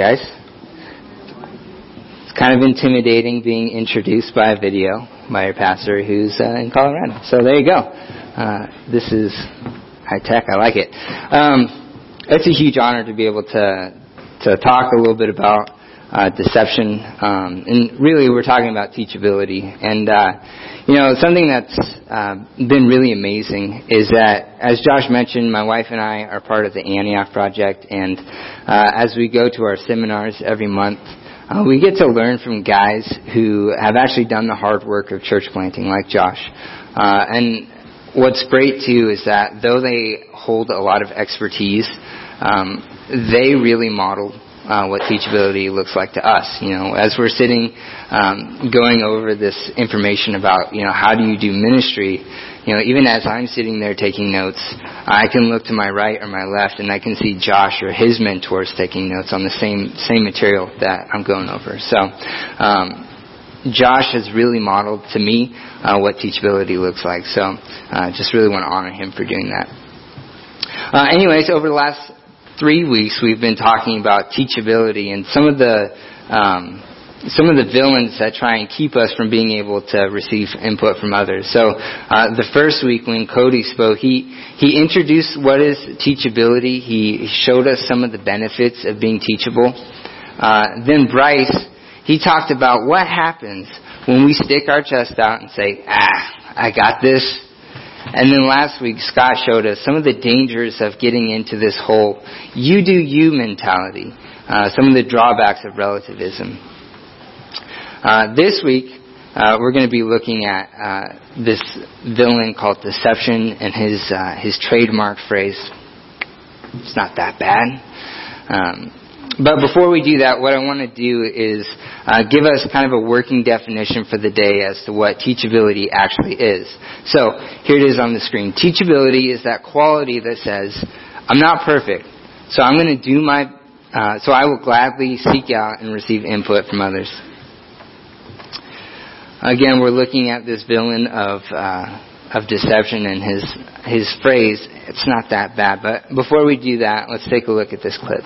Guys. It's kind of intimidating being introduced by a video by your pastor who's uh, in Colorado. So there you go. Uh, this is high tech. I like it. Um, it's a huge honor to be able to to talk a little bit about uh, deception, um, and really we're talking about teachability. And uh, you know, something that's uh, been really amazing is that, as Josh mentioned, my wife and I are part of the Antioch Project, and uh, as we go to our seminars every month, uh, we get to learn from guys who have actually done the hard work of church planting, like Josh. Uh, and what's great too is that though they hold a lot of expertise, um, they really model uh, what teachability looks like to us. You know, as we're sitting um, going over this information about you know how do you do ministry, you know, even as I'm sitting there taking notes, I can look to my right or my left and I can see Josh or his mentors taking notes on the same same material that I'm going over. So. Um, Josh has really modeled to me uh, what teachability looks like. So, uh, just really want to honor him for doing that. Uh, anyways, over the last three weeks we've been talking about teachability and some of the um, some of the villains that try and keep us from being able to receive input from others. So uh, the first week when Cody spoke, he he introduced what is teachability. He showed us some of the benefits of being teachable. Uh, then Bryce he talked about what happens when we stick our chest out and say, "Ah, I got this." And then last week, Scott showed us some of the dangers of getting into this whole you do you mentality, uh, some of the drawbacks of relativism. Uh, this week, uh, we're going to be looking at uh, this villain called deception and his uh, his trademark phrase. It's not that bad. Um, but before we do that, what I want to do is uh, give us kind of a working definition for the day as to what teachability actually is. So here it is on the screen. Teachability is that quality that says, I'm not perfect, so I'm going to do my, uh, so I will gladly seek out and receive input from others. Again, we're looking at this villain of uh, of deception and his his phrase. It's not that bad, but before we do that, let's take a look at this clip.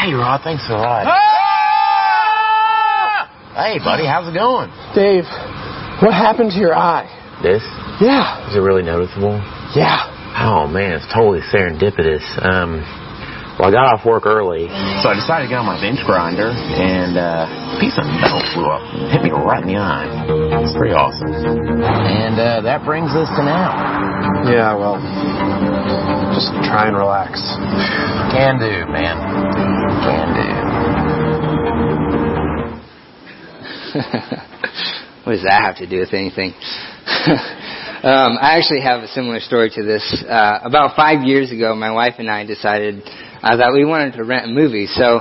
Hey, Rod, thanks a lot. Ah! Hey, buddy, how's it going? Dave, what happened to your eye? This? Yeah, Is it really noticeable? yeah. Oh, man, it's totally serendipitous. Um, well, I got off work early, so I decided to get on my bench grinder, and uh, a piece of metal flew up and hit me right in the eye. It's pretty awesome. And uh, that brings us to now. Yeah, well, just try and relax. Can do, man. what does that have to do with anything? um, I actually have a similar story to this. Uh, about five years ago, my wife and I decided uh, that we wanted to rent a movie. So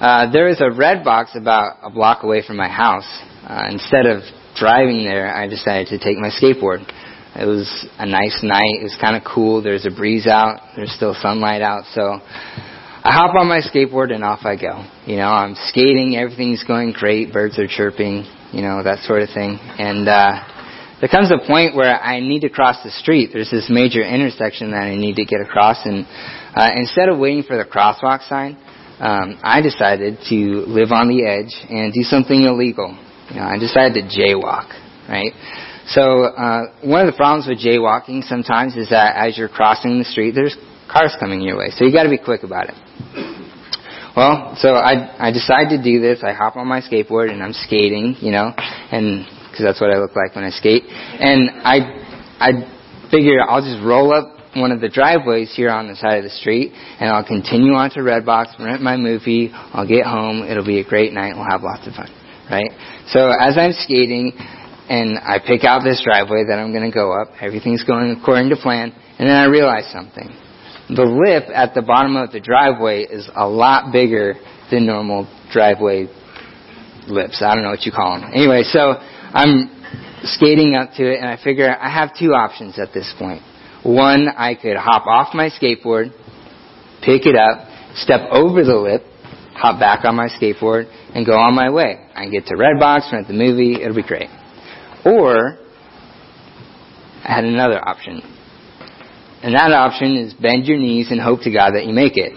uh, there is a Redbox about a block away from my house. Uh, instead of driving there, I decided to take my skateboard. It was a nice night. It was kind of cool. There's a breeze out. There's still sunlight out. So I hop on my skateboard and off I go. You know, I'm skating. Everything's going great. Birds are chirping. You know, that sort of thing. And uh, there comes a point where I need to cross the street. There's this major intersection that I need to get across, and uh, instead of waiting for the crosswalk sign, um, I decided to live on the edge and do something illegal. You know, I decided to jaywalk, right? So uh, one of the problems with jaywalking sometimes is that as you're crossing the street, there's cars coming your way, so you got to be quick about it. Well, so I I decide to do this. I hop on my skateboard and I'm skating, you know, and because that's what I look like when I skate. And I I figure I'll just roll up one of the driveways here on the side of the street, and I'll continue on to Redbox, rent my movie. I'll get home. It'll be a great night. We'll have lots of fun, right? So as I'm skating, and I pick out this driveway that I'm going to go up. Everything's going according to plan, and then I realize something. The lip at the bottom of the driveway is a lot bigger than normal driveway lips. I don't know what you call them. Anyway, so I'm skating up to it, and I figure I have two options at this point. One, I could hop off my skateboard, pick it up, step over the lip, hop back on my skateboard, and go on my way. I can get to Redbox, rent the movie, it'll be great. Or, I had another option. And that option is bend your knees and hope to God that you make it.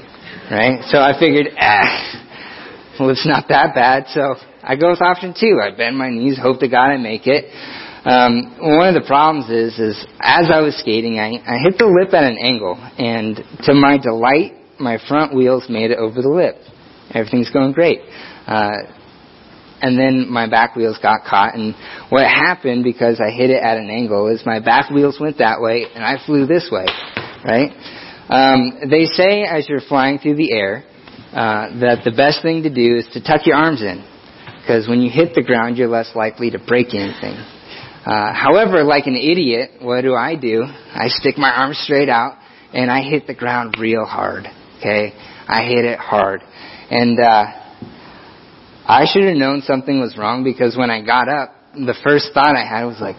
Right? So I figured, ah, well, it's not that bad, so I go with option two. I bend my knees, hope to God I make it. Um, one of the problems is, is as I was skating, I, I hit the lip at an angle, and to my delight, my front wheels made it over the lip. Everything's going great. Uh, and then my back wheels got caught, and what happened because I hit it at an angle is my back wheels went that way, and I flew this way, right? Um, they say as you're flying through the air uh, that the best thing to do is to tuck your arms in, because when you hit the ground, you're less likely to break anything. Uh, however, like an idiot, what do I do? I stick my arms straight out and I hit the ground real hard. Okay, I hit it hard, and uh, I should have known something was wrong because when I got up, the first thought I had was like,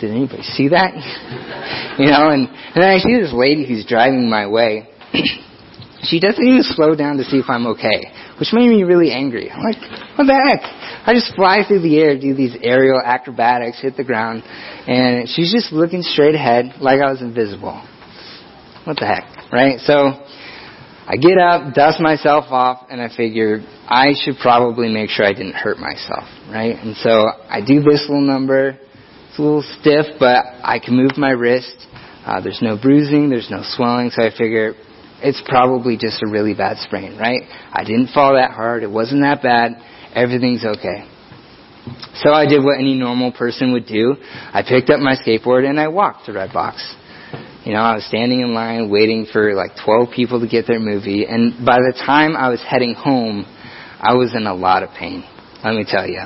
"Did anybody see that?" you know, and and then I see this lady who's driving my way. she doesn't even slow down to see if I'm okay, which made me really angry. I'm like, "What the heck?" I just fly through the air, do these aerial acrobatics, hit the ground, and she's just looking straight ahead like I was invisible. What the heck, right? So I get up, dust myself off, and I figure I should probably make sure I didn't hurt myself, right? And so I do this little number. It's a little stiff, but I can move my wrist. Uh, there's no bruising, there's no swelling, so I figure it's probably just a really bad sprain, right? I didn't fall that hard, it wasn't that bad, everything's okay. So I did what any normal person would do. I picked up my skateboard and I walked to Redbox. You know, I was standing in line waiting for like 12 people to get their movie, and by the time I was heading home, I was in a lot of pain. Let me tell you.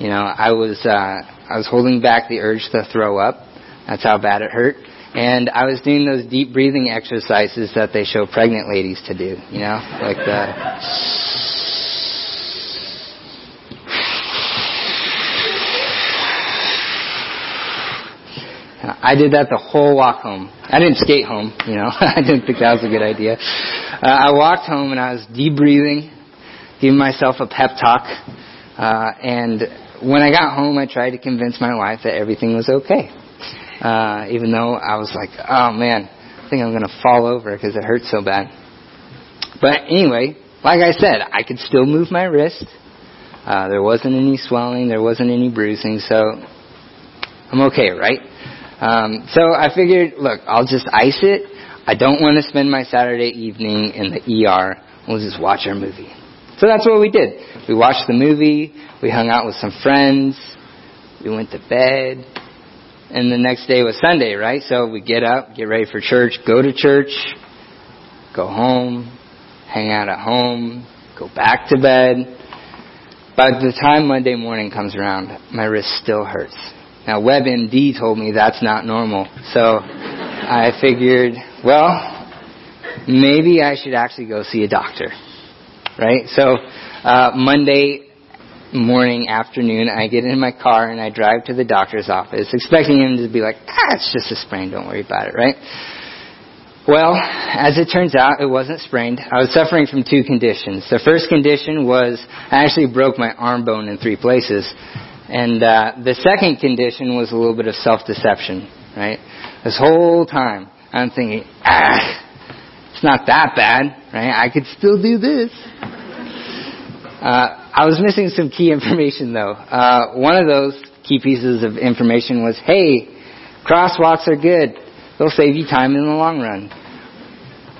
You know, I was uh, I was holding back the urge to throw up. That's how bad it hurt. And I was doing those deep breathing exercises that they show pregnant ladies to do. You know, like the I did that the whole walk home. I didn't skate home, you know. I didn't think that was a good idea. Uh, I walked home and I was deep breathing, giving myself a pep talk. Uh, and when I got home, I tried to convince my wife that everything was okay. Uh, even though I was like, oh man, I think I'm going to fall over because it hurts so bad. But anyway, like I said, I could still move my wrist. Uh, there wasn't any swelling, there wasn't any bruising, so I'm okay, right? Um, so I figured, look, I'll just ice it. I don't want to spend my Saturday evening in the ER. We'll just watch our movie. So that's what we did. We watched the movie. We hung out with some friends. We went to bed. And the next day was Sunday, right? So we get up, get ready for church, go to church, go home, hang out at home, go back to bed. By the time Monday morning comes around, my wrist still hurts. Now, WebMD told me that's not normal. So I figured, well, maybe I should actually go see a doctor. Right? So uh, Monday morning, afternoon, I get in my car and I drive to the doctor's office, expecting him to be like, ah, it's just a sprain, don't worry about it, right? Well, as it turns out, it wasn't sprained. I was suffering from two conditions. The first condition was I actually broke my arm bone in three places. And uh, the second condition was a little bit of self-deception, right? This whole time, I'm thinking, ah, it's not that bad, right? I could still do this. Uh, I was missing some key information though. Uh, one of those key pieces of information was, hey, crosswalks are good. They'll save you time in the long run.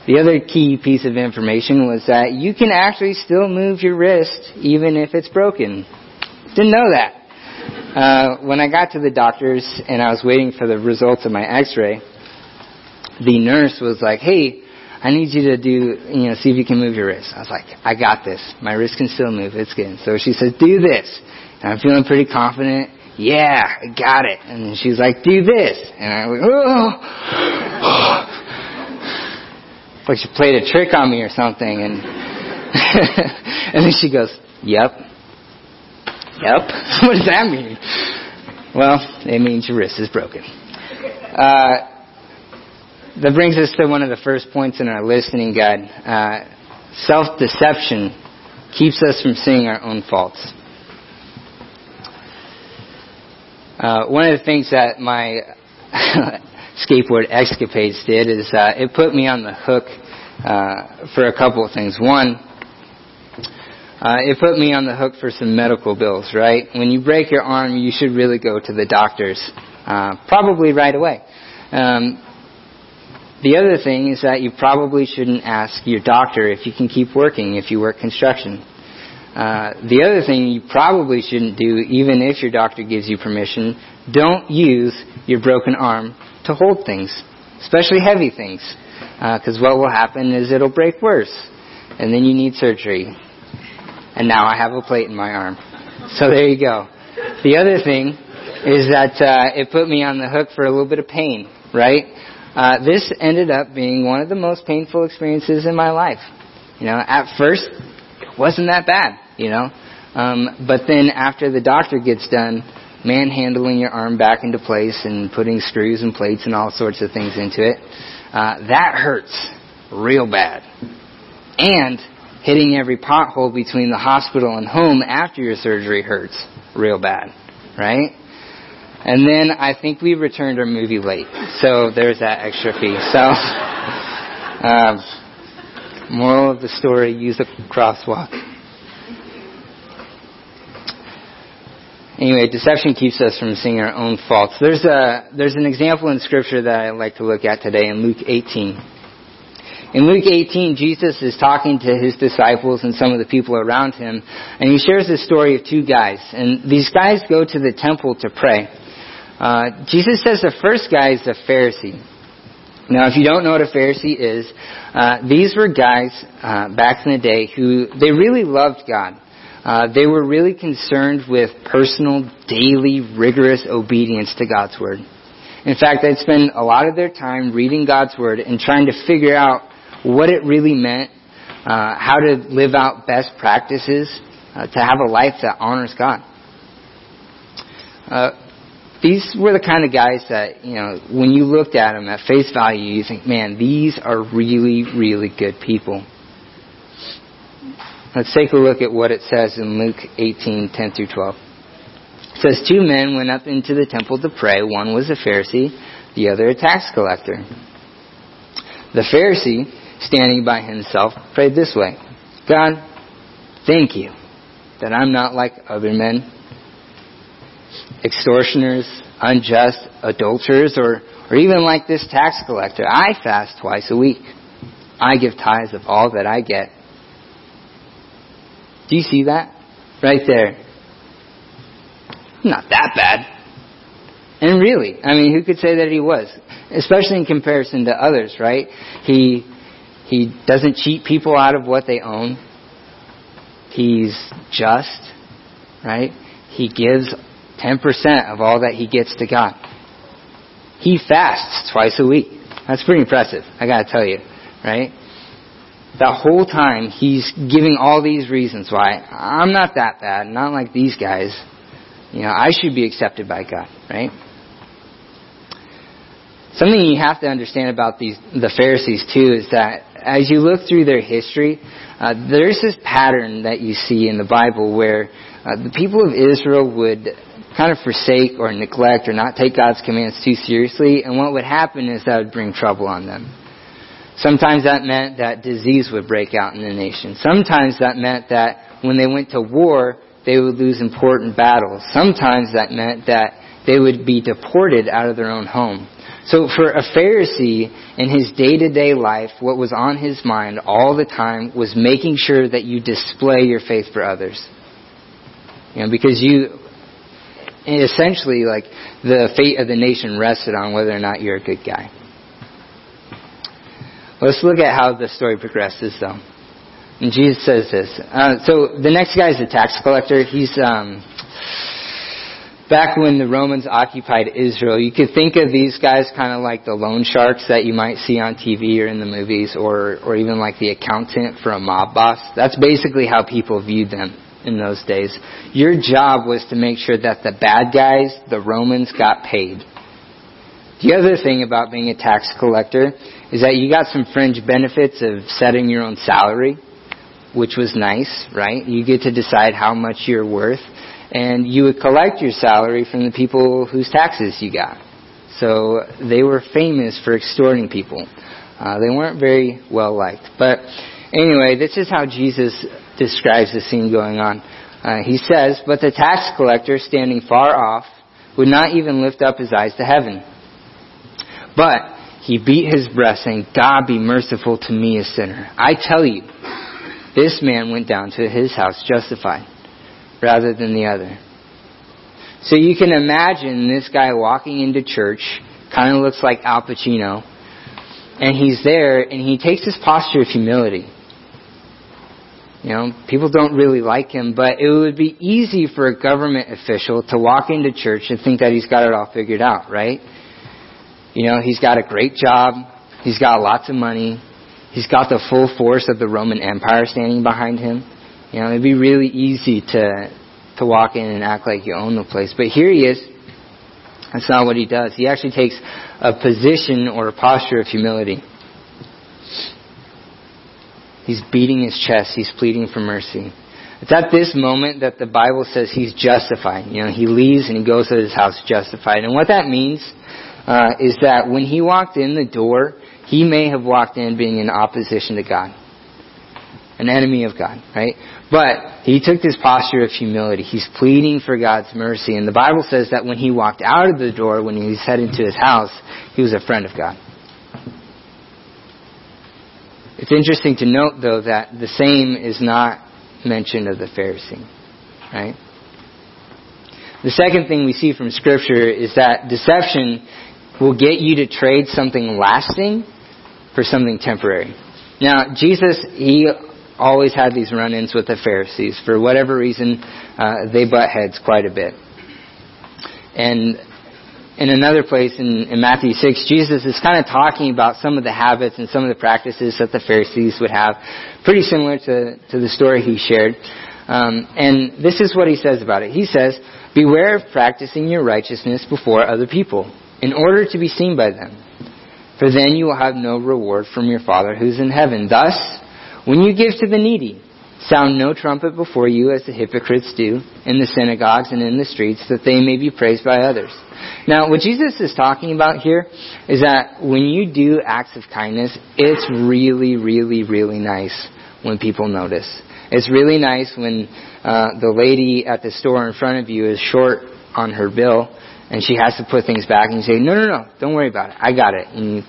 The other key piece of information was that you can actually still move your wrist even if it's broken. Didn't know that. Uh, when I got to the doctor's and I was waiting for the results of my X-ray, the nurse was like, "Hey, I need you to do, you know, see if you can move your wrist." I was like, "I got this. My wrist can still move. It's good." So she says, "Do this," and I'm feeling pretty confident. Yeah, I got it. And she's like, "Do this," and I went, "Oh." like she played a trick on me or something, and and then she goes, "Yep." Yep. what does that mean? Well, it means your wrist is broken. Uh, that brings us to one of the first points in our listening guide. Uh, self-deception keeps us from seeing our own faults. Uh, one of the things that my skateboard escapades did is uh, it put me on the hook uh, for a couple of things. One, uh, it put me on the hook for some medical bills, right? When you break your arm, you should really go to the doctors, uh, probably right away. Um, the other thing is that you probably shouldn't ask your doctor if you can keep working if you work construction. Uh, the other thing you probably shouldn't do, even if your doctor gives you permission, don't use your broken arm to hold things, especially heavy things, because uh, what will happen is it'll break worse, and then you need surgery. And now I have a plate in my arm. So there you go. The other thing is that uh, it put me on the hook for a little bit of pain, right? Uh, this ended up being one of the most painful experiences in my life. You know, at first, wasn't that bad, you know. Um, but then after the doctor gets done manhandling your arm back into place and putting screws and plates and all sorts of things into it, uh, that hurts real bad. And hitting every pothole between the hospital and home after your surgery hurts real bad, right? And then I think we returned our movie late, so there's that extra fee. So, um, moral of the story: use a crosswalk. Anyway, deception keeps us from seeing our own faults. There's a there's an example in Scripture that I'd like to look at today in Luke 18. In Luke 18, Jesus is talking to his disciples and some of the people around him, and he shares the story of two guys. And these guys go to the temple to pray. Uh, Jesus says the first guy is a Pharisee. Now, if you don't know what a Pharisee is, uh, these were guys uh, back in the day who they really loved God. Uh, they were really concerned with personal, daily, rigorous obedience to God's word. In fact, they'd spend a lot of their time reading God's word and trying to figure out what it really meant, uh, how to live out best practices, uh, to have a life that honors God. Uh, these were the kind of guys that, you know, when you looked at them at face value, you think, man, these are really, really good people. Let's take a look at what it says in Luke 18, 10 through 12. It says, Two men went up into the temple to pray. One was a Pharisee, the other a tax collector. The Pharisee, standing by himself, prayed this way God, thank you that I'm not like other men extortioners, unjust, adulterers, or, or even like this tax collector. I fast twice a week. I give tithes of all that I get. Do you see that? Right there. Not that bad. And really, I mean, who could say that he was? Especially in comparison to others, right? He, he doesn't cheat people out of what they own. He's just, right? He gives 10% of all that he gets to God. He fasts twice a week. That's pretty impressive, I gotta tell you, right? The whole time he's giving all these reasons why I'm not that bad, not like these guys. You know, I should be accepted by God, right? Something you have to understand about these the Pharisees too is that as you look through their history, uh, there's this pattern that you see in the Bible where uh, the people of Israel would kind of forsake or neglect or not take God's commands too seriously, and what would happen is that would bring trouble on them. Sometimes that meant that disease would break out in the nation. Sometimes that meant that when they went to war, they would lose important battles. Sometimes that meant that they would be deported out of their own home. So for a Pharisee in his day-to-day life, what was on his mind all the time was making sure that you display your faith for others. You know, because you essentially like the fate of the nation rested on whether or not you're a good guy. Let's look at how the story progresses though. And Jesus says this. Uh, so the next guy is a tax collector. He's um, back when the Romans occupied Israel. You could think of these guys kind of like the loan sharks that you might see on TV or in the movies, or or even like the accountant for a mob boss. That's basically how people viewed them in those days. Your job was to make sure that the bad guys, the Romans, got paid. The other thing about being a tax collector is that you got some fringe benefits of setting your own salary. which was nice, right? You get to decide how much you're worth, and you would collect your salary from the people whose taxes you got. So they were famous for extorting people. Uh, they weren't very well liked. But anyway, this is how Jesus describes the scene going on. Uh, he says, But the tax collector, standing far off, would not even lift up his eyes to heaven. But he beat his breast, saying, God be merciful to me, a sinner. I tell you, this man went down to his house justified rather than the other. So you can imagine this guy walking into church, kind of looks like Al Pacino, and he's there and he takes this posture of humility. You know, people don't really like him, but it would be easy for a government official to walk into church and think that he's got it all figured out, right? You know, he's got a great job, he's got lots of money, he's got the full force of the Roman Empire standing behind him. You know, it'd be really easy to to walk in and act like you own the place. But here he is. That's not what he does. He actually takes a position or a posture of humility. He's beating his chest. He's pleading for mercy. It's at this moment that the Bible says he's justified. You know, he leaves and he goes to his house justified. And what that means uh, is that when he walked in the door, he may have walked in being in opposition to God, an enemy of God, right? But he took this posture of humility. He's pleading for God's mercy. And the Bible says that when he walked out of the door, when he was heading to his house, he was a friend of God. It's interesting to note, though, that the same is not mentioned of the Pharisee. Right? The second thing we see from Scripture is that deception will get you to trade something lasting for something temporary. Now, Jesus, he always had these run ins with the Pharisees. For whatever reason, uh, they butt heads quite a bit. And in another place in, in Matthew 6, Jesus is kind of talking about some of the habits and some of the practices that the Pharisees would have, pretty similar to, to the story he shared. Um, and this is what he says about it. He says, Beware of practicing your righteousness before other people, in order to be seen by them. For then you will have no reward from your Father who's in heaven. Thus, when you give to the needy, sound no trumpet before you as the hypocrites do in the synagogues and in the streets, that they may be praised by others. Now, what Jesus is talking about here is that when you do acts of kindness, it's really, really, really nice when people notice. It's really nice when uh, the lady at the store in front of you is short on her bill and she has to put things back and you say, no, no, no, don't worry about it. I got it. And you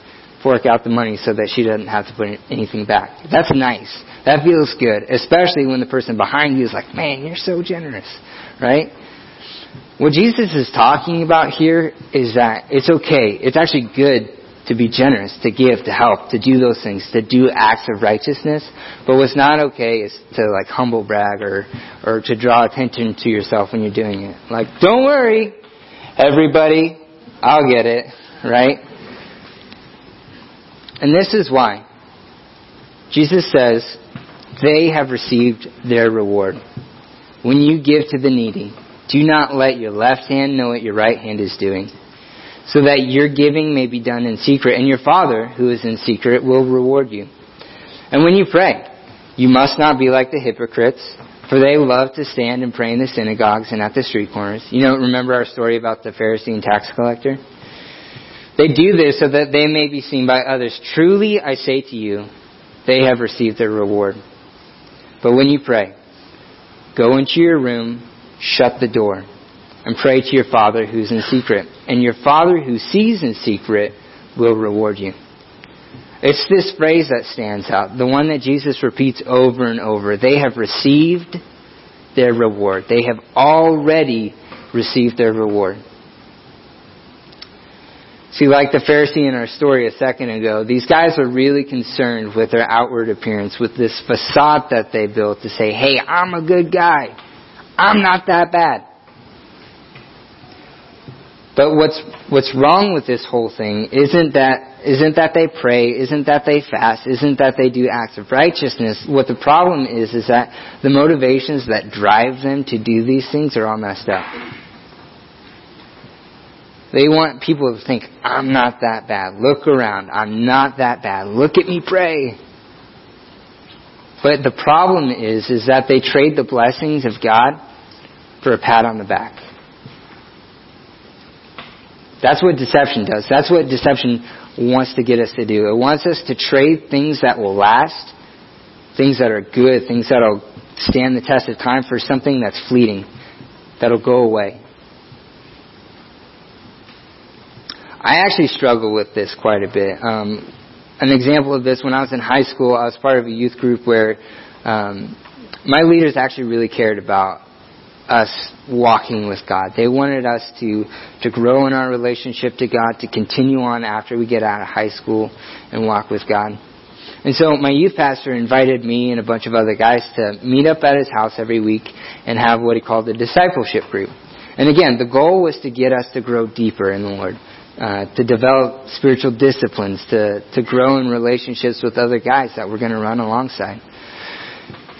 fork out the money so that she doesn't have to put anything back. That's nice. That feels good, especially when the person behind you is like, man, you're so generous, right? What Jesus is talking about here is that it's okay. It's actually good to be generous, to give, to help, to do those things, to do acts of righteousness. But what's not okay is to like humble brag or, or to draw attention to yourself when you're doing it. Like, don't worry, everybody, I'll get it, right? And this is why. Jesus says, they have received their reward. When you give to the needy, do not let your left hand know what your right hand is doing, so that your giving may be done in secret, and your Father, who is in secret, will reward you. And when you pray, you must not be like the hypocrites, for they love to stand and pray in the synagogues and at the street corners. You know, remember our story about the Pharisee and tax collector? They do this so that they may be seen by others. Truly, I say to you, they have received their reward. But when you pray, go into your room, shut the door and pray to your Father who's in secret. And your Father who sees in secret will reward you. It's this phrase that stands out, the one that Jesus repeats over and over. They have received their reward. They have already received their reward. See, like the Pharisee in our story a second ago, these guys were really concerned with their outward appearance, with this facade that they built to say, hey, I'm a good guy. I'm not that bad. But what's what's wrong with this whole thing isn't that isn't that they pray, isn't that they fast, isn't that they do acts of righteousness. What the problem is is that the motivations that drive them to do these things are all messed up. They want people to think, I'm not that bad. Look around. I'm not that bad. Look at me pray. But the problem is, is that they trade the blessings of God for a pat on the back. That's what deception does. That's what deception wants to get us to do. It wants us to trade things that will last, things that are good, things that'll stand the test of time for something that's fleeting, that'll go away. I actually struggle with this quite a bit. Um, an example of this, when I was in high school, I was part of a youth group where um, my leaders actually really cared about us walking with God. They wanted us to, to grow in our relationship to God, to continue on after we get out of high school and walk with God. And so my youth pastor invited me and a bunch of other guys to meet up at his house every week and have what he called a discipleship group. And again, the goal was to get us to grow deeper in the Lord uh, to develop spiritual disciplines, to, to grow in relationships with other guys that we're going to run alongside.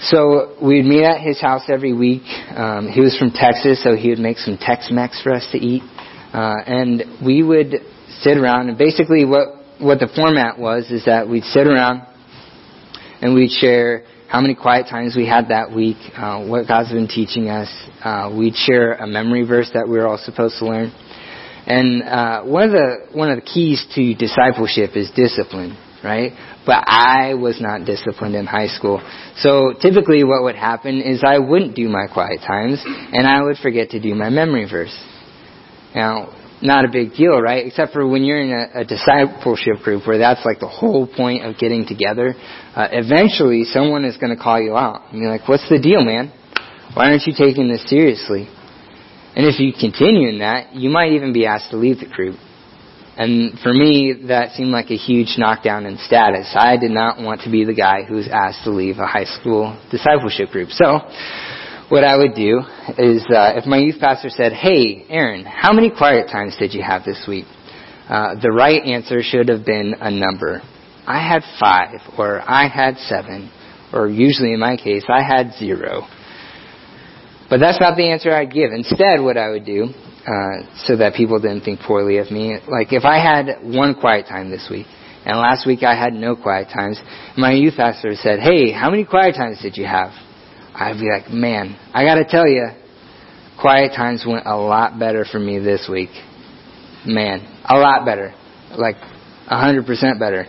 So we'd meet at his house every week. Um, he was from Texas, so he would make some Tex-Mex for us to eat. Uh, and we would sit around, and basically what, what the format was is that we'd sit around and we'd share how many quiet times we had that week, uh, what God's been teaching us. Uh, we'd share a memory verse that we were all supposed to learn. And uh, one of the one of the keys to discipleship is discipline, right? But I was not disciplined in high school. So typically what would happen is I wouldn't do my quiet times and I would forget to do my memory verse. Now, not a big deal, right? Except for when you're in a, a discipleship group where that's like the whole point of getting together. Uh, eventually someone is going to call you out and be like, what's the deal, man? Why aren't you taking this seriously? And if you continue in that, you might even be asked to leave the group. And for me, that seemed like a huge knockdown in status. I did not want to be the guy who was asked to leave a high school discipleship group. So, what I would do is, uh, if my youth pastor said, "Hey, Aaron, how many quiet times did you have this week?" Uh, the right answer should have been a number. I had five, or I had seven, or usually in my case, I had zero. But that's not the answer I'd give. Instead, what I would do, uh, so that people didn't think poorly of me, like if I had one quiet time this week, and last week I had no quiet times, my youth pastor said, hey, how many quiet times did you have? I'd be like, man, I gotta tell you, quiet times went a lot better for me this week. Man, a lot better. Like, a hundred percent better.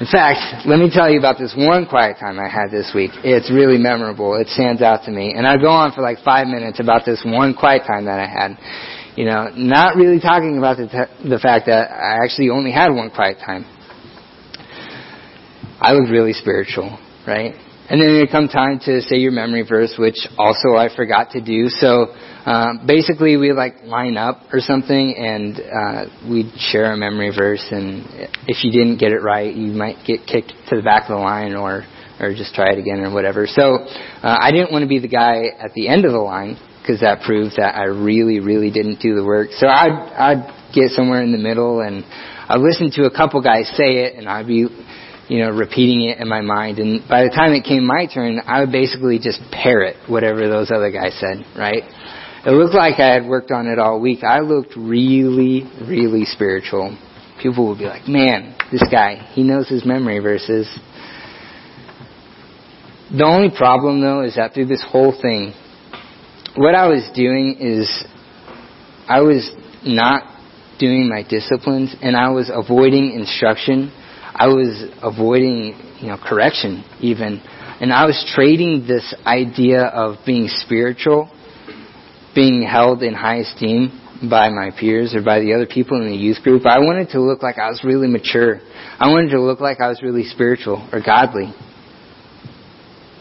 In fact, let me tell you about this one quiet time I had this week. It's really memorable. It stands out to me. And I'd go on for like five minutes about this one quiet time that I had. You know, not really talking about the, the fact that I actually only had one quiet time. I was really spiritual, right? And then it come time to say your memory verse, which also I forgot to do. So uh, basically, we like line up or something, and uh, we'd share a memory verse. And if you didn't get it right, you might get kicked to the back of the line, or or just try it again, or whatever. So uh, I didn't want to be the guy at the end of the line because that proved that I really, really didn't do the work. So I'd I'd get somewhere in the middle, and I listened to a couple guys say it, and I'd be you know, repeating it in my mind. And by the time it came my turn, I would basically just parrot whatever those other guys said, right? It looked like I had worked on it all week. I looked really, really spiritual. People would be like, man, this guy, he knows his memory verses. The only problem though is that through this whole thing, what I was doing is I was not doing my disciplines and I was avoiding instruction. I was avoiding, you know, correction even. And I was trading this idea of being spiritual being held in high esteem by my peers or by the other people in the youth group. I wanted to look like I was really mature. I wanted to look like I was really spiritual or godly.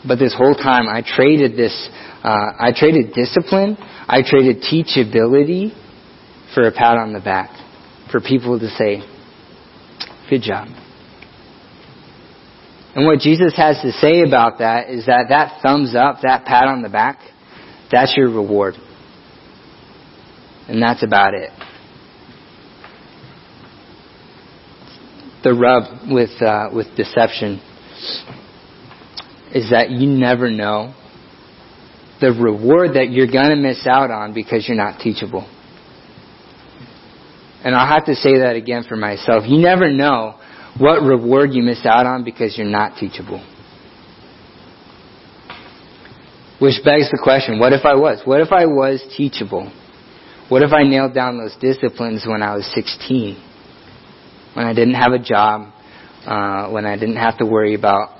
But this whole time, I traded this. Uh, I traded discipline. I traded teachability for a pat on the back, for people to say, "Good job." And what Jesus has to say about that is that that thumbs up, that pat on the back, that's your reward. And that's about it. The rub with, uh, with deception is that you never know the reward that you're going to miss out on because you're not teachable. And I'll have to say that again for myself. You never know what reward you miss out on because you're not teachable. Which begs the question, what if I was? What if I was teachable? What if I nailed down those disciplines when I was 16? When I didn't have a job, uh, when I didn't have to worry about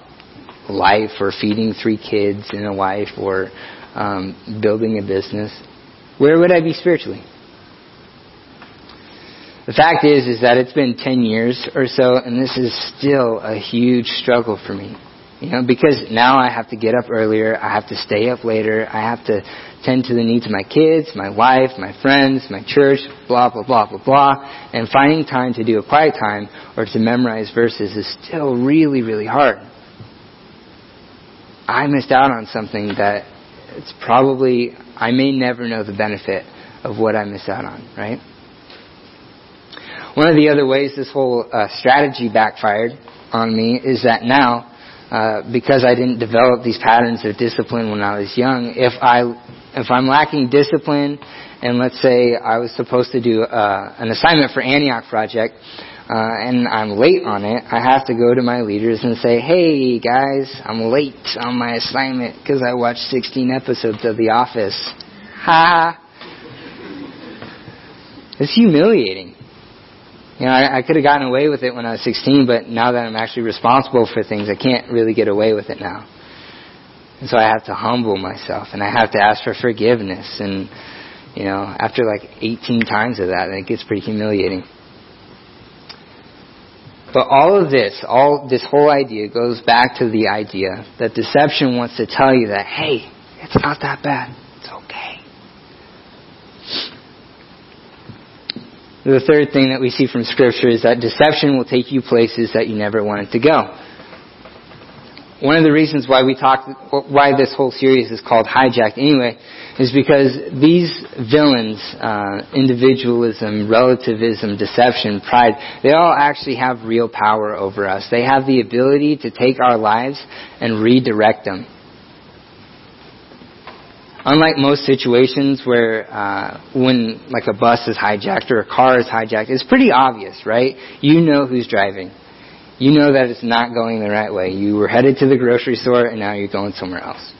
life or feeding three kids and a wife or um, building a business? Where would I be spiritually? The fact is, is that it's been 10 years or so, and this is still a huge struggle for me. You know, because now I have to get up earlier, I have to stay up later, I have to tend to the needs of my kids, my wife, my friends, my church, blah, blah, blah, blah, blah. And finding time to do a quiet time or to memorize verses is still really, really hard. I missed out on something that it's probably, I may never know the benefit of what I missed out on, right? One of the other ways this whole uh, strategy backfired on me is that now, uh, because I didn't develop these patterns of discipline when I was young, if I if I'm lacking discipline, and let's say I was supposed to do uh, an assignment for Antioch project, uh, and I'm late on it, I have to go to my leaders and say, "Hey guys, I'm late on my assignment because I watched 16 episodes of The Office." Ha! It's humiliating. You know, I, I could have gotten away with it when I was 16, but now that I'm actually responsible for things, I can't really get away with it now. And so I have to humble myself, and I have to ask for forgiveness. And, you know, after like 18 times of that, it gets pretty humiliating. But all of this, all this whole idea goes back to the idea that deception wants to tell you that, hey, it's not that bad. The third thing that we see from Scripture is that deception will take you places that you never wanted to go. One of the reasons why we talk, why this whole series is called Hijacked anyway, is because these villains, uh, individualism, relativism, deception, pride, they all actually have real power over us. They have the ability to take our lives and redirect them unlike most situations where uh, when like a bus is hijacked or a car is hijacked, it's pretty obvious, right? You know who's driving. You know that it's not going the right way. You were headed to the grocery store and now you're going somewhere else.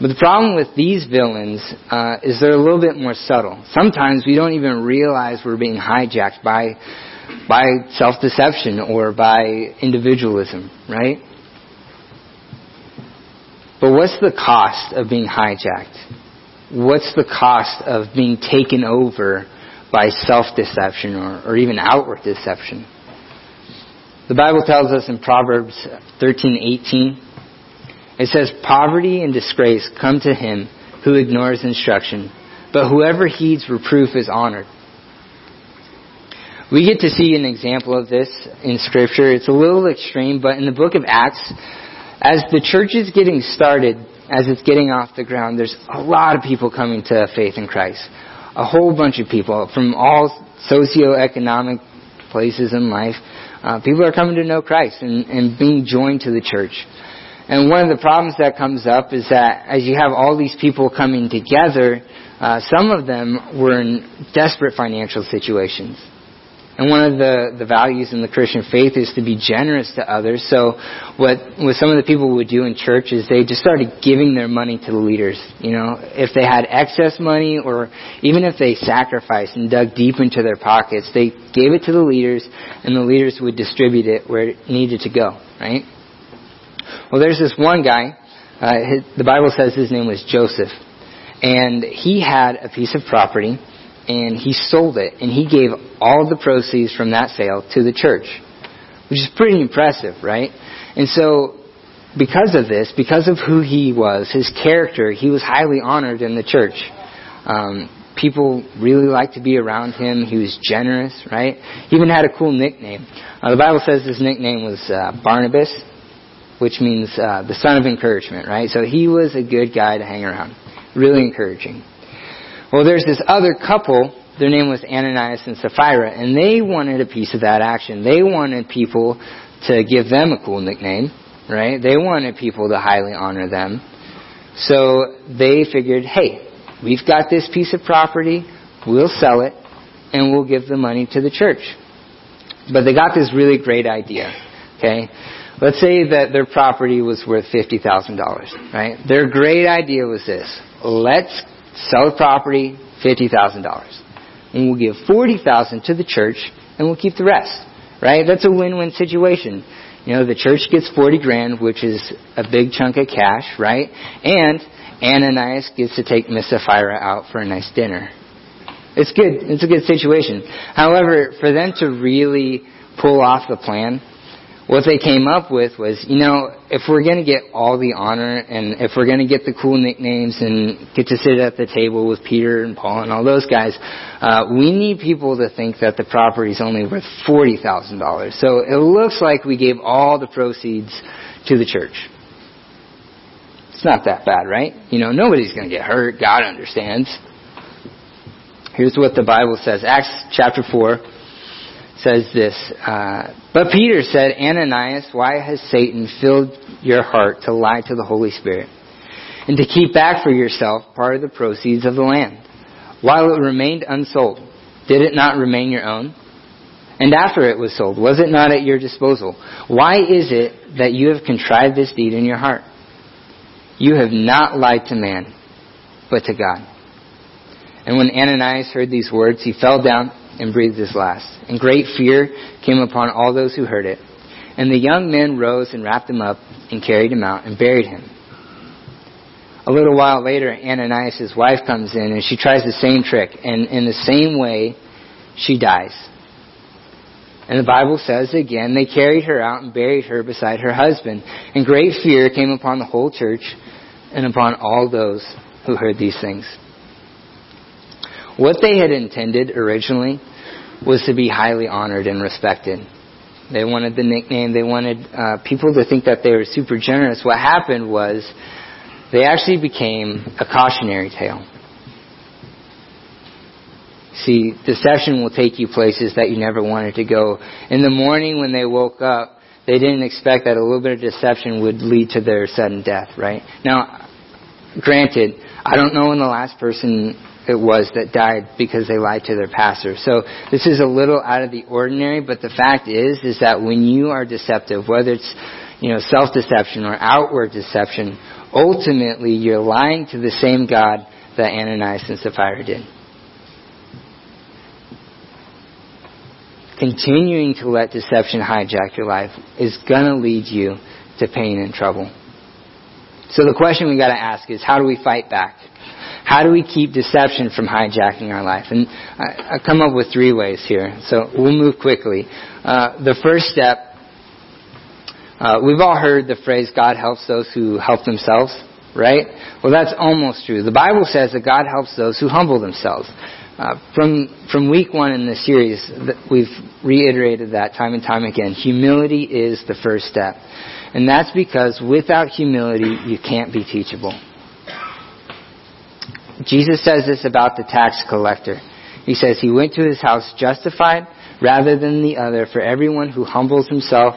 But the problem with these villains uh, is they're a little bit more subtle. Sometimes we don't even realize we're being hijacked by by self-deception or by individualism, right? But what's the cost of being hijacked? What's the cost of being taken over by self-deception or, or even outward deception? The Bible tells us in Proverbs 13:18, it says, "Poverty and disgrace come to him who ignores instruction, but whoever heeds reproof is honored." We get to see an example of this in Scripture. It's a little extreme, but in the book of Acts, as the church is getting started, as it's getting off the ground, there's a lot of people coming to faith in Christ. A whole bunch of people from all socioeconomic places in life. Uh, people are coming to know Christ and, and being joined to the church. And one of the problems that comes up is that as you have all these people coming together, uh, some of them were in desperate financial situations. And one of the, the values in the Christian faith is to be generous to others. So what, what some of the people would do in church is they just started giving their money to the leaders. You know, if they had excess money or even if they sacrificed and dug deep into their pockets, they gave it to the leaders and the leaders would distribute it where it needed to go, right? Well, there's this one guy, uh, his, the Bible says his name was Joseph. And he had a piece of property and he sold it and he gave all the proceeds from that sale to the church, which is pretty impressive, right? And so, because of this, because of who he was, his character, he was highly honored in the church. Um, people really liked to be around him. He was generous, right? He even had a cool nickname. Uh, the Bible says his nickname was uh, Barnabas, which means uh, the son of encouragement, right? So he was a good guy to hang around. Really encouraging. Well, there's this other couple, their name was Ananias and Sapphira, and they wanted a piece of that action. They wanted people to give them a cool nickname, right? They wanted people to highly honor them. So they figured, hey, we've got this piece of property, we'll sell it, and we'll give the money to the church. But they got this really great idea, okay? Let's say that their property was worth $50,000, right? Their great idea was this. Let's sell the property, $50,000. And we'll give 40000 to the church, and we'll keep the rest, right? That's a win-win situation. You know, the church gets 40 grand, which is a big chunk of cash, right? And Ananias gets to take Miss Sapphira out for a nice dinner. It's good. It's a good situation. However, for them to really pull off the plan, what they came up with was, you know, if we're going to get all the honor and if we're going to get the cool nicknames and get to sit at the table with Peter and Paul and all those guys, uh, we need people to think that the property is only worth forty thousand dollars. So it looks like we gave all the proceeds to the church. It's not that bad, right? You know, nobody's going to get hurt. God understands. Here's what the Bible says. Acts chapter 4 says this. Uh, but Peter said, Ananias, why has Satan filled your heart to lie to the Holy Spirit and to keep back for yourself part of the proceeds of the land? While it remained unsold, did it not remain your own? And after it was sold, was it not at your disposal? Why is it that you have contrived this deed in your heart? You have not lied to man, but to God. And when Ananias heard these words, he fell down and breathed his last. And great fear came upon all those who heard it. And the young men rose and wrapped him up and carried him out and buried him. A little while later, Ananias' wife comes in and she tries the same trick. And in the same way, she dies. And the Bible says again, they carried her out and buried her beside her husband. And great fear came upon the whole church and upon all those who heard these things. What they had intended originally was to be highly honored and respected. They wanted the nickname. They wanted uh, people to think that they were super generous. What happened was they actually became a cautionary tale. See, deception will take you places that you never wanted to go. In the morning when they woke up, they didn't expect that a little bit of deception would lead to their sudden death, right? Now, granted, I don't know when the last person it was that died because they lied to their pastor. So this is a little out of the ordinary, but the fact is, is that when you are deceptive, whether it's, you know, self-deception or outward deception, ultimately you're lying to the same God that Ananias and Sapphira did. Continuing to let deception hijack your life is gonna lead you to pain and trouble. So the question we gotta ask is, how do we fight back? How do we keep deception from hijacking our life? And I, I come up with three ways here. So we'll move quickly. Uh, the first step, uh, we've all heard the phrase, God helps those who help themselves, right? Well, that's almost true. The Bible says that God helps those who humble themselves. Uh, from from week one in this series, we've reiterated that time and time again. Humility is the first step, and that's because without humility, you can't be teachable. Jesus says this about the tax collector. He says he went to his house justified rather than the other, for everyone who humbles himself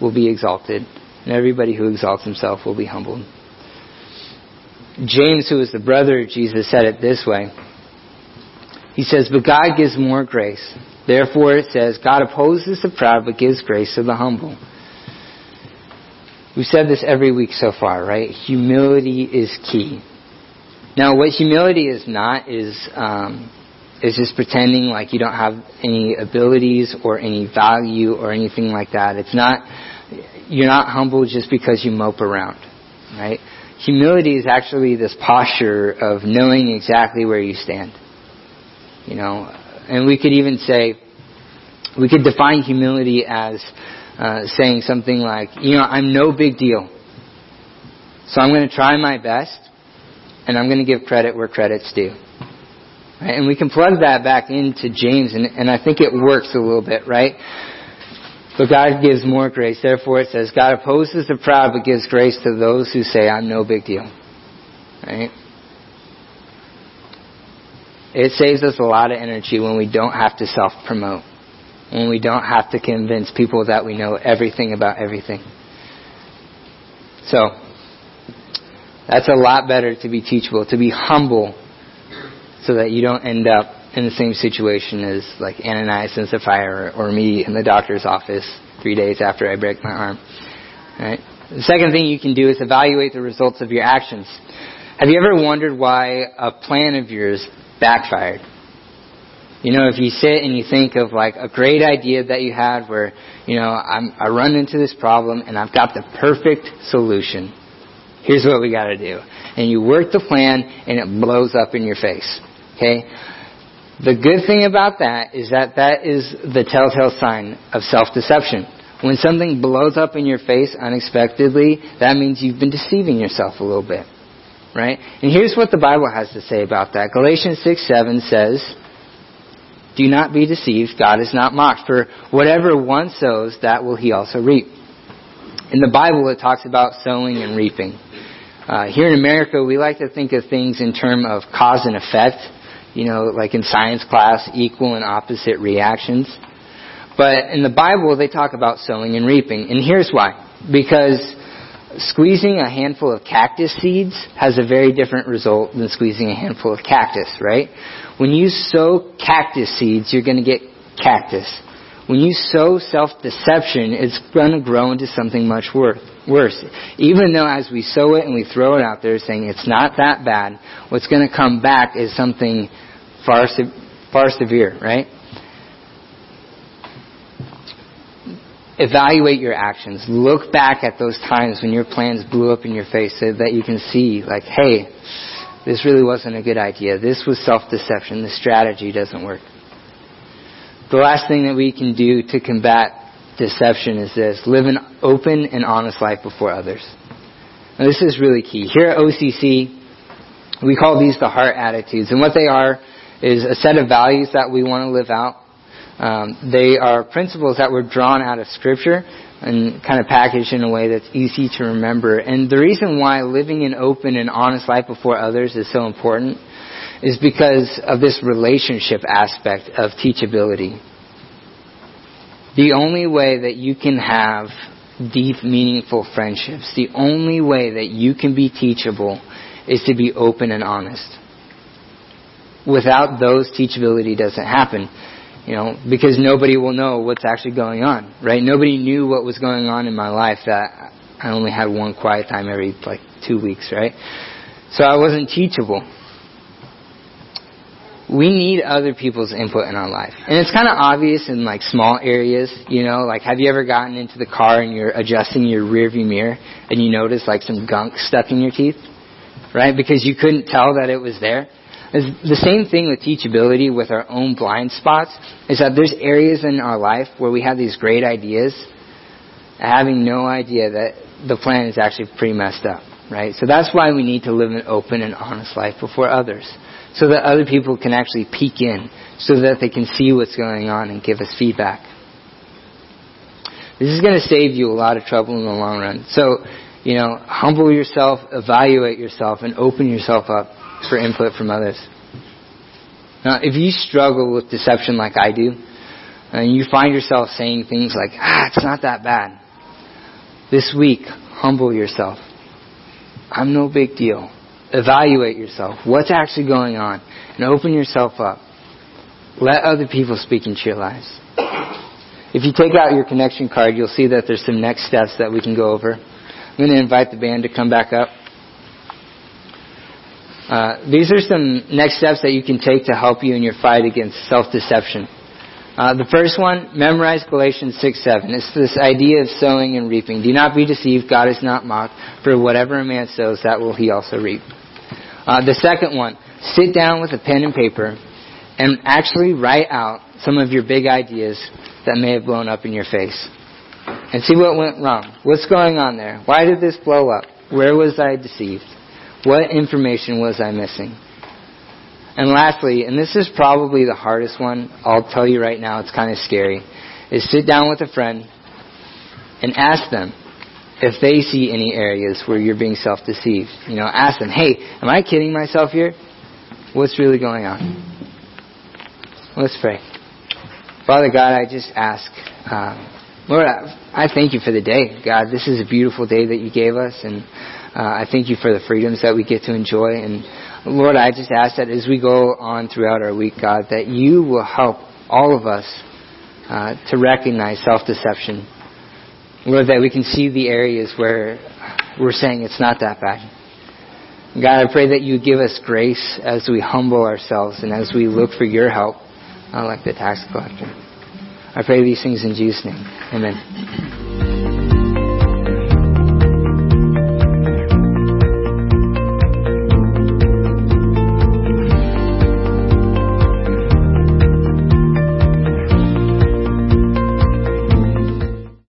will be exalted, and everybody who exalts himself will be humbled. James, who is the brother of Jesus, said it this way. He says, But God gives more grace. Therefore it says, God opposes the proud but gives grace to the humble. We've said this every week so far, right? Humility is key. Now, what humility is not is um, is just pretending like you don't have any abilities or any value or anything like that. It's not you're not humble just because you mope around, right? Humility is actually this posture of knowing exactly where you stand. You know, and we could even say we could define humility as uh, saying something like, you know, I'm no big deal. So I'm going to try my best and I'm going to give credit where credit's due. Right? And we can plug that back into James, and, and I think it works a little bit, right? But God gives more grace. Therefore, it says, God opposes the proud, but gives grace to those who say, I'm no big deal. Right? It saves us a lot of energy when we don't have to self promote, when we don't have to convince people that we know everything about everything. So, that's a lot better to be teachable, to be humble, so that you don't end up in the same situation as like Ananias and Sapphira or, me in the doctor's office three days after I break my arm. Right? The second thing you can do is evaluate the results of your actions. Have you ever wondered why a plan of yours backfired? You know, if you sit and you think of like a great idea that you had where, you know, I'm, I run into this problem and I've got the perfect solution. Here's what we gotta do. And you work the plan and it blows up in your face. Okay? The good thing about that is that that is the telltale sign of self-deception. When something blows up in your face unexpectedly, that means you've been deceiving yourself a little bit. Right? And here's what the Bible has to say about that. Galatians 6 7 says, Do not be deceived, God is not mocked. For whatever one sows, that will he also reap. In the Bible, it talks about sowing and reaping. Uh, here in America, we like to think of things in terms of cause and effect you know, like in science class, equal and opposite reactions. But in the Bible, they talk about sowing and reaping. And here's why. Because squeezing a handful of cactus seeds has a very different result than squeezing a handful of cactus, right? When you sow cactus seeds, you're going to get cactus. When you sow self-deception, it's going to grow into something much worse. Even though as we sow it and we throw it out there saying it's not that bad, what's going to come back is something far, far severe, right? Evaluate your actions. Look back at those times when your plans blew up in your face so that you can see, like, hey, this really wasn't a good idea. This was self-deception. The strategy doesn't work. The last thing that we can do to combat deception is this live an open and honest life before others. Now, this is really key. Here at OCC, we call these the heart attitudes. And what they are is a set of values that we want to live out. Um, they are principles that were drawn out of Scripture and kind of packaged in a way that's easy to remember. And the reason why living an open and honest life before others is so important is because of this relationship aspect of teachability. The only way that you can have deep, meaningful friendships, the only way that you can be teachable is to be open and honest. Without those, teachability doesn't happen. You know, because nobody will know what's actually going on, right? Nobody knew what was going on in my life that I only had one quiet time every like two weeks, right? So I wasn't teachable we need other people's input in our life. And it's kind of obvious in like small areas, you know, like have you ever gotten into the car and you're adjusting your rearview mirror and you notice like some gunk stuck in your teeth? Right? Because you couldn't tell that it was there. It's the same thing with teachability with our own blind spots is that there's areas in our life where we have these great ideas having no idea that the plan is actually pretty messed up, right? So that's why we need to live an open and honest life before others so that other people can actually peek in, so that they can see what's going on and give us feedback. This is going to save you a lot of trouble in the long run. So, you know, humble yourself, evaluate yourself, and open yourself up for input from others. Now, if you struggle with deception like I do, and you find yourself saying things like, ah, it's not that bad, this week, humble yourself. I'm no big deal evaluate yourself. What's actually going on? And open yourself up. Let other people speak into your lives. If you take out your connection card, you'll see that there's some next steps that we can go over. I'm going to invite the band to come back up. Uh, these are some next steps that you can take to help you in your fight against self-deception. Uh, the first one, memorize Galatians 6 7. It's this idea of sowing and reaping. Do not be deceived, God is not mocked, for whatever a man sows, that will he also reap. Uh, the second one, sit down with a pen and paper and actually write out some of your big ideas that may have blown up in your face. And see what went wrong. What's going on there? Why did this blow up? Where was I deceived? What information was I missing? And lastly, and this is probably the hardest one, I'll tell you right now, it's kind of scary, is sit down with a friend and ask them, if they see any areas where you're being self-deceived. You know, ask them, hey, am I kidding myself here? What's really going on? Let's pray. Father God, I just ask, um, Lord, I, I, thank you for the day. God, this is a beautiful day that you gave us, and uh, I thank you for the freedoms that we get to enjoy. And Lord, I just ask that as we go on throughout our week, God, that you will help all of us uh, to recognize self-deception Lord, that we can see the areas where we're saying it's not that bad. God, I pray that you give us grace as we humble ourselves and as we look for your help, like the tax collector. I pray these things in Jesus' name. Amen.